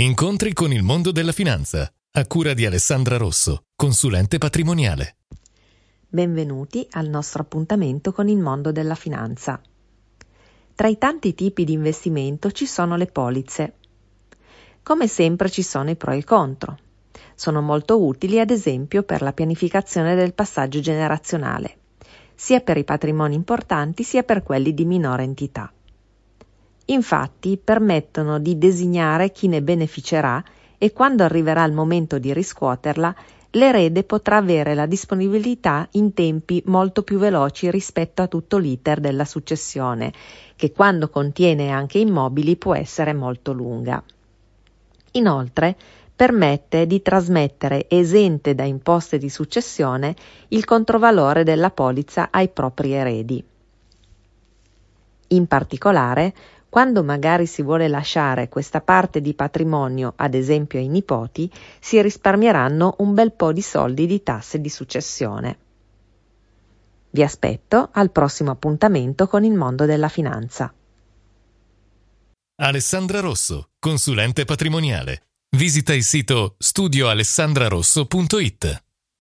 Incontri con il mondo della finanza, a cura di Alessandra Rosso, consulente patrimoniale. Benvenuti al nostro appuntamento con il mondo della finanza. Tra i tanti tipi di investimento ci sono le polizze. Come sempre ci sono i pro e i contro. Sono molto utili ad esempio per la pianificazione del passaggio generazionale, sia per i patrimoni importanti sia per quelli di minore entità. Infatti permettono di designare chi ne beneficerà e quando arriverà il momento di riscuoterla, l'erede potrà avere la disponibilità in tempi molto più veloci rispetto a tutto l'iter della successione, che quando contiene anche immobili può essere molto lunga. Inoltre, permette di trasmettere esente da imposte di successione il controvalore della polizza ai propri eredi. In particolare, quando magari si vuole lasciare questa parte di patrimonio, ad esempio ai nipoti, si risparmieranno un bel po' di soldi di tasse di successione. Vi aspetto al prossimo appuntamento con il mondo della finanza. Alessandra Rosso, consulente patrimoniale. Visita il sito studioalessandrarosso.it.